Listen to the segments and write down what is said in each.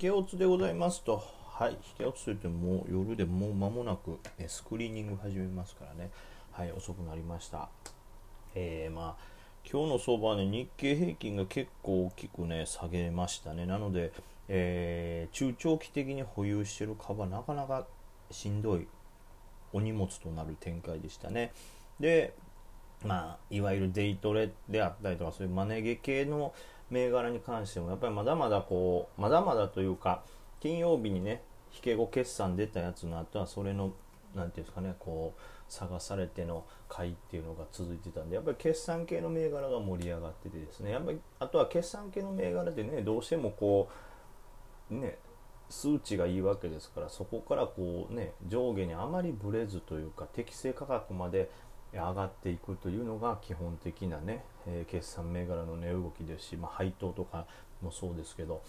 けおつでございますと。はい、引けおつといっても夜でもう間もなくえスクリーニング始めますからね。はい、遅くなりました。えー、まあ、今日の相場はね、日経平均が結構大きくね、下げましたね。なので、えー、中長期的に保有してる株はなかなかしんどいお荷物となる展開でしたね。で、まあ、いわゆるデイトレであったりとか、そういうマネゲ系の銘柄に関しても、やっぱりまだまだこう、まだまだというか、金曜日にね、引け後決算出たやつの後は、それの、なんていうんですかね、こう、探されての買いっていうのが続いてたんで、やっぱり決算系の銘柄が盛り上がっててですね、やっぱり、あとは決算系の銘柄でね、どうしてもこう、ね、数値がいいわけですからそこからこうね上下にあまりぶれずというか適正価格まで上がっていくというのが基本的なね、えー、決算銘柄の値動きですし、まあ、配当とかもそうですけど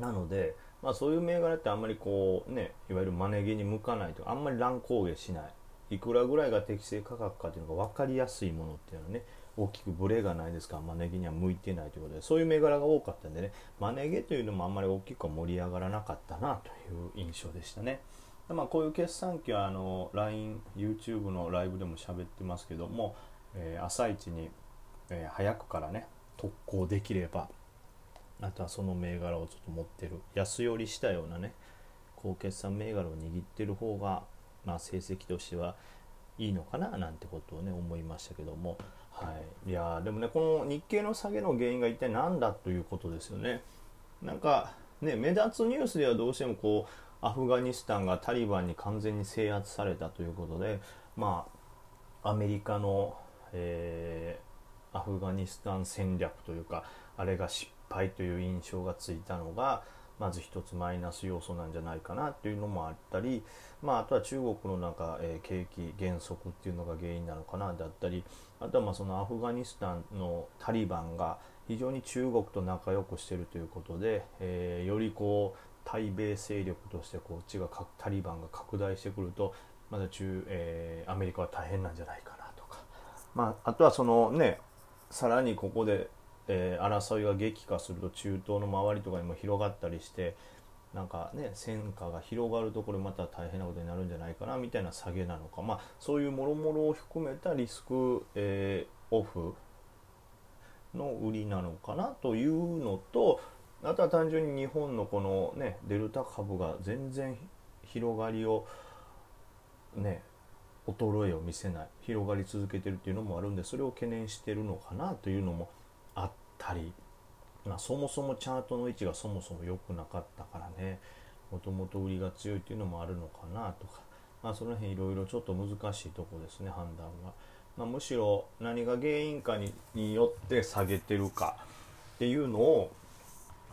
なので、まあ、そういう銘柄ってあんまりこうねいわゆるマネ毛に向かないとかあんまり乱高下しないいくらぐらいが適正価格かというのが分かりやすいものっていうのはね大きくブレがないですからマネ毛には向いてないということでそういう銘柄が多かったんでねマネ毛というのもあんまり大きくは盛り上がらなかったなという印象でしたね。まあ、こういう決算機はあの LINE、YouTube のライブでも喋ってますけども、えー、朝一に、えー、早くからね特攻できればあとはその銘柄をちょっと持ってる安寄りしたようなね高決算銘柄を握ってる方が、まあ、成績としてはいいのかななんてことをね思いましたけども、はい、いやでもねこの日経の下げの原因が一体何だということですよね。なんかね目立つニュースではどうしてもこうアフガニスタンがタリバンに完全に制圧されたということで、まあ、アメリカの、えー、アフガニスタン戦略というかあれが失敗という印象がついたのがまず一つマイナス要素なんじゃないかなっていうのもあったり、まあ、あとは中国のなんか、えー、景気減速っていうのが原因なのかなだったりあとはまあそのアフガニスタンのタリバンが非常に中国と仲良くしてるということで、えー、よりこう対米勢力としてこっちがタリバンが拡大してくるとまだ中、えー、アメリカは大変なんじゃないかなとか、まあ、あとはそのねさらにここで、えー、争いが激化すると中東の周りとかにも広がったりしてなんかね戦火が広がるところまた大変なことになるんじゃないかなみたいな下げなのか、まあ、そういうもろもろを含めたリスク、えー、オフの売りなのかなというのとあとは単純に日本のこのねデルタ株が全然広がりをね衰えを見せない広がり続けてるっていうのもあるんでそれを懸念してるのかなというのもあったり、まあ、そもそもチャートの位置がそもそも良くなかったからねもともと売りが強いっていうのもあるのかなとか、まあ、その辺いろいろちょっと難しいとこですね判断が、まあ、むしろ何が原因かにによって下げてるかっていうのを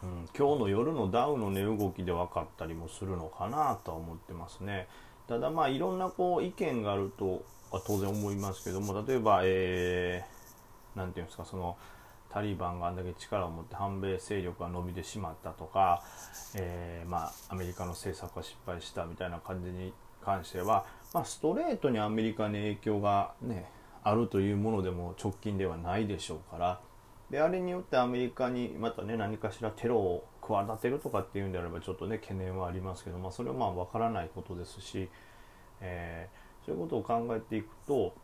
うん、今日の夜のダウの値動きで分かったりもするのかなとは思ってますね。ただまあいろんなこう意見があるとは当然思いますけども例えば、えー、て言うんですかそのタリバンがあんだけ力を持って反米勢力が伸びてしまったとか、えー、まあ、アメリカの政策が失敗したみたいな感じに関しては、まあ、ストレートにアメリカに影響が、ね、あるというものでも直近ではないでしょうから、であれによってアメリカにまたね何かしらテロを企てるとかっていうんであればちょっとね懸念はありますけど、まあ、それはまあ分からないことですし、えー、そういうことを考えていくと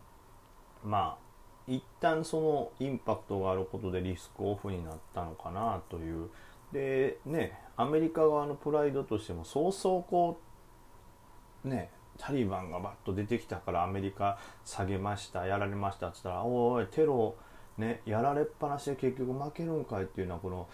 まあ一旦そのインパクトがあることでリスクオフになったのかなという。でねアメリカ側のプライドとしてもそうそうこうねタリバンがバッと出てきたからアメリカ下げましたやられましたっつったらおいテロね、やられっぱなしで結局負けるんかいっていうのはこの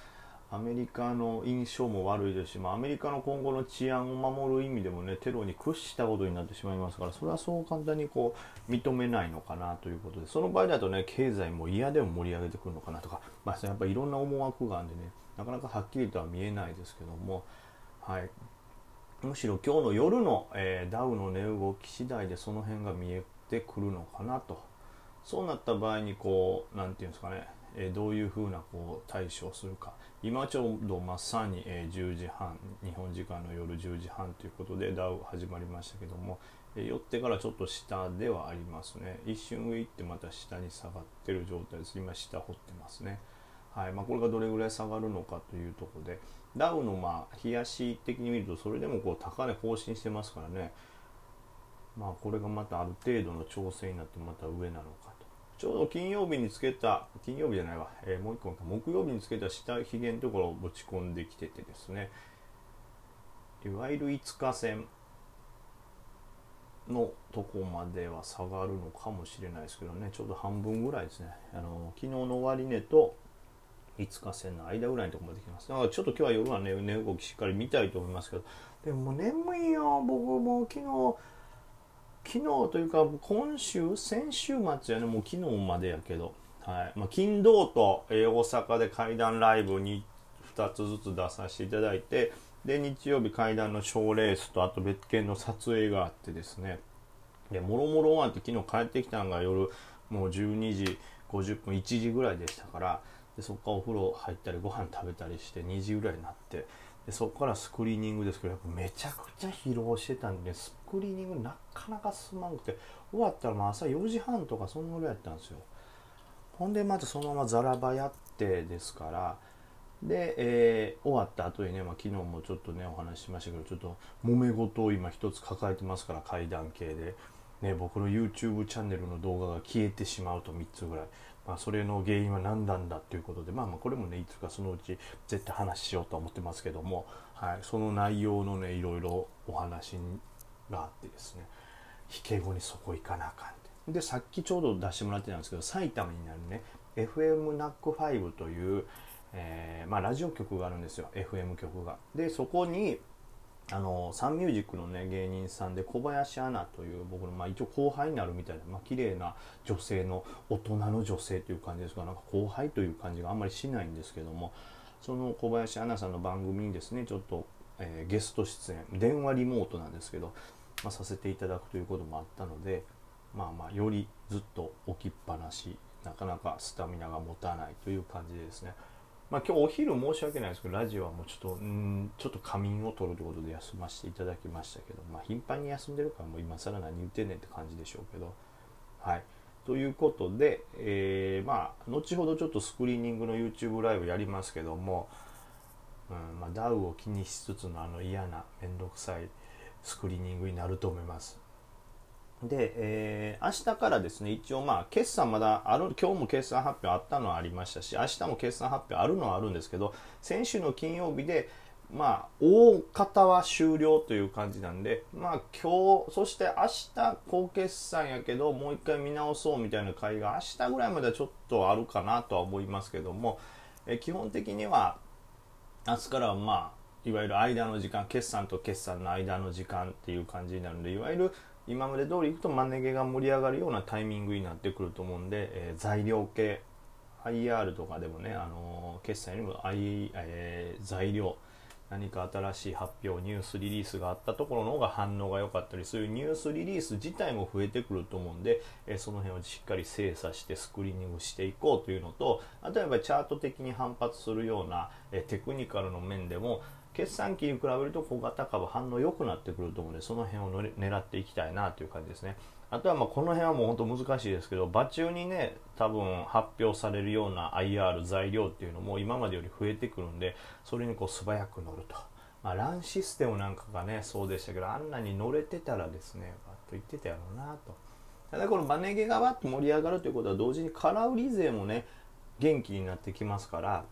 アメリカの印象も悪いですし、まあ、アメリカの今後の治安を守る意味でもねテロに屈したことになってしまいますからそれはそう簡単にこう認めないのかなということでその場合だとね経済も嫌でも盛り上げてくるのかなとか、まあ、やっぱりいろんな思惑があるんでねなかなかはっきりとは見えないですけども、はい、むしろ今日の夜の、えー、ダウの値動き次第でその辺が見えてくるのかなと。そうなった場合にこう何て言うんですかね、えー、どういうふうなこう対処をするか。今ちょうどまさに、えー、10時半日本時間の夜10時半ということでダウ始まりましたけども、えー、寄ってからちょっと下ではありますね。一瞬上行ってまた下に下がってる状態です。今下掘ってますね。はい。まあ、これがどれぐらい下がるのかというところで、ダウのまあ冷やし的に見るとそれでもこう高値更新してますからね。まあこれがまたある程度の調整になってまた上なのか。ちょうど金曜日につけた金曜日じゃないわ、えー、もう一個木曜日につけた下髭のところをぶち込んできててですね。いわゆる5日線のとこまでは下がるのかもしれないですけどね。ちょうど半分ぐらいですね。あの昨日の終値と5日線の間ぐらいのところまで来ます。だからちょっと今日は夜はね値動きしっかり見たいと思いますけど。でも眠いよ。僕も昨日昨日というか今週先週末やねもう昨日までやけど、はい。まあ、金土と、えー、大阪で怪談ライブに2つずつ出させていただいてで日曜日階段の賞レースとあと別件の撮影があってですね。でもろもろ終わって昨日帰ってきたのが夜もう12時50分1時ぐらいでしたからでそこからお風呂入ったりご飯食べたりして2時ぐらいになってでそこからスクリーニングですけどやっぱめちゃくちゃ疲労してたんでスクリーニングなかなか進まなくて終わったらもう朝4時半とかそんぐらいやったんですよ。ほんでまずそのままザラバやってですからで、えー、終わった後にね、まあ、昨日もちょっとねお話ししましたけどちょっと揉め事を今一つ抱えてますから階段系で、ね、僕の YouTube チャンネルの動画が消えてしまうと3つぐらい、まあ、それの原因は何なんだっていうことで、まあ、まあこれもねいつかそのうち絶対話しようと思ってますけども、はい、その内容のねいろいろお話があってですね。引け後にそこ行かなあかんって。でさっきちょうど出してもらってたんですけど埼玉になるね FMNAC5 というえー、まあ、ラジオ局があるんですよ。FM 局が。でそこにあのサンミュージックのね芸人さんで小林アナという僕の、まあ、一応後輩になるみたいな、まあ綺麗な女性の大人の女性という感じですがなんか後輩という感じがあんまりしないんですけどもその小林アナさんの番組にですねちょっと、えー、ゲスト出演電話リモートなんですけど、まあ、させていただくということもあったのでまあまあよりずっと置きっぱなしなかなかスタミナが持たないという感じでですね。まあ、今日お昼申し訳ないですけどラジオはもうちょっとんちょっと仮眠を取るということで休ませていただきましたけど、まあ、頻繁に休んでるからもう今更何言ってんねんって感じでしょうけどはい。ということで、えー、まあ後ほどちょっとスクリーニングの YouTube ライブやりますけども、うんまあ、ダウを気にしつつのあの嫌な面倒くさいスクリーニングになると思います。で、えー、明日からですね、一応まあ、決算まだある、今日も決算発表あったのはありましたし、明日も決算発表あるのはあるんですけど、先週の金曜日で、まあ、大方は終了という感じなんで、まあ今日、そして明日、高決算やけど、もう一回見直そうみたいな会が明日ぐらいまではちょっとあるかなとは思いますけども、え基本的には、明日からはまあ、いわゆる間の時間、決算と決算の間の時間っていう感じになるんで、いわゆる今まで通りいくとマネ毛が盛り上がるようなタイミングになってくると思うんで、えー、材料系 IR とかでもね、あのー、決済にも、I えー、材料何か新しい発表ニュースリリースがあったところの方が反応が良かったりそういうニュースリリース自体も増えてくると思うんで、えー、その辺をしっかり精査してスクリーニングしていこうというのとあとはやっぱりチャート的に反発するような、えテクニカルの面でも決算期に比べると小型株反応良くなってくると思うのでその辺を狙っていきたいなという感じですね。あとはまあこの辺はもう本当難しいですけど場中にね多分発表されるような IR 材料っていうのも今までより増えてくるんでそれにこう素早く乗ると、まあ、ランシステムなんかがねそうでしたけどあんなに乗れてたらですねバッと言ってたやろうなと。ただこのマネ毛がわっと盛り上がるということは同時に空売り勢もね元気になってきますから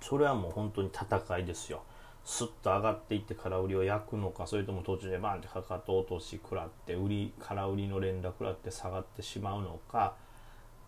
それはもう本当に戦いですよ。スッと上がっていって空売りを焼くのかそれとも途中でバンってかかと落とし食らって売り空売りの連打食らって下がってしまうのか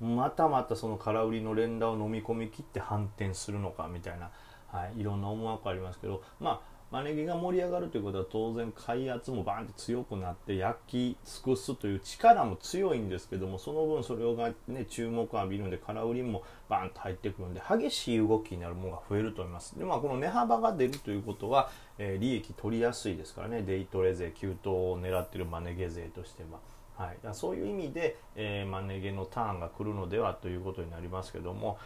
またまたその空売りの連打を飲み込み切って反転するのかみたいな、はい、いろんな思惑ありますけどまあマネギが盛り上がるということは当然買い圧もバーンって強くなって焼き尽くすという力も強いんですけどもその分それが、ね、注目を浴びるんで空売りもバーンと入ってくるんで激しい動きになるものが増えると思います。で、まあ、この値幅が出るということは、えー、利益取りやすいですからね。デイトレ税急騰を狙っているマネゲ税としては。はい、そういう意味で、えー、マネゲのターンが来るのではということになりますけども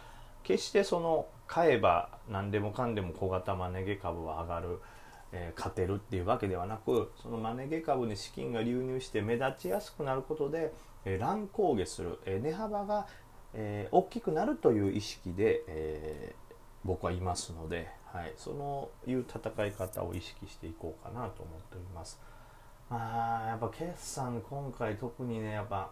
決してその買えば何でもかんでも小型マネゲ株は上がる、えー、勝てるっていうわけではなくそのマネゲ株に資金が流入して目立ちやすくなることで、えー、乱高下する、え値幅が、え大きくなるという意識で、え僕はいますので、はい、そのいう戦い方を意識していこうかなと思っております。あやっぱ決算今回特にねやっぱ、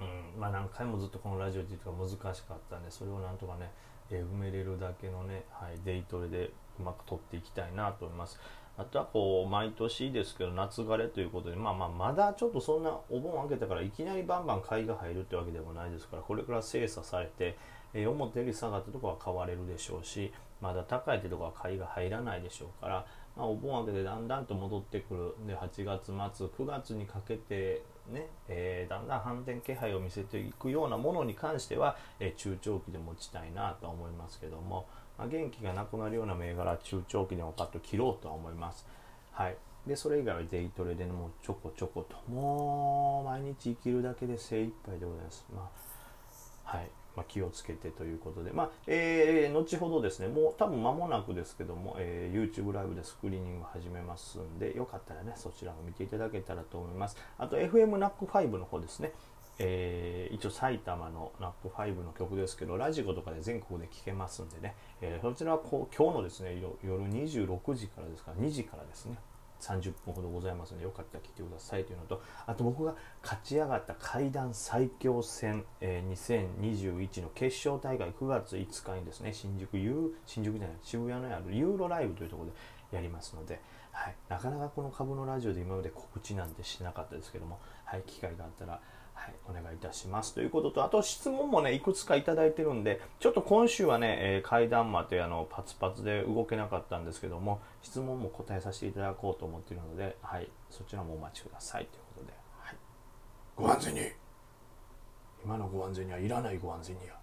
うんまあ、何回もずっとこのラジオっていうか難しかったんでそれをなんとかね、え埋めれるだけのね、はい、デイトレでうまく取っていきたいなと思います。あとはこう毎年ですけど夏枯れということで、まあ、まあまだちょっとそんなお盆開けたからいきなりバンバン買いが入るってわけでもないですからこれから精査されて、えー、表より下がったとこは買われるでしょうしまだ高いってとこは買いが入らないでしょうから、まあ、お盆明けでだんだんと戻ってくるで8月末9月にかけてね、えー、だんだん反転気配を見せていくようなものに関しては、えー、中長期で持ちたいなと思いますけども。まあ、元気がなくなるような銘柄中長期でもパッと切ろうとは思います。はい、でそれ以外はデイトレでもちょこちょこともう毎日生きるだけで精一杯でございます。まあはいまあ、気をつけてということで、まあえー、後ほどですね、もう多分間もなくですけども、えー、YouTube ライブでスクリーニング始めますんで、よかったらね、そちらを見ていただけたらと思います。あと、FMNAC5 の方ですね、えー、一応埼玉の NAP5 の曲ですけど、ラジコとかで全国で聴けますんでね、えー、そちらはこう今日のですね、夜26時からですから、2時からですね、30分ほどございますので、よかったら来てくださいというのと、あと僕が勝ち上がった階段最強戦、えー、2021の決勝大会9月5日にですね、新宿、新宿じゃない、渋谷のあるユーロライブというところでやりますので、はい、なかなかこの株のラジオで今まで告知なんてしなかったですけども、はい、機会があったら、はい、お願いいたします。ということと、あと質問もね、いくつかいただいてるんで、ちょっと今週はね、えー、階段まであのパツパツで動けなかったんですけども、質問も答えさせていただこうと思っているので、はい、そちらもお待ちくださいということで、はい、ご安全に。今のご安全にはいらないご安全には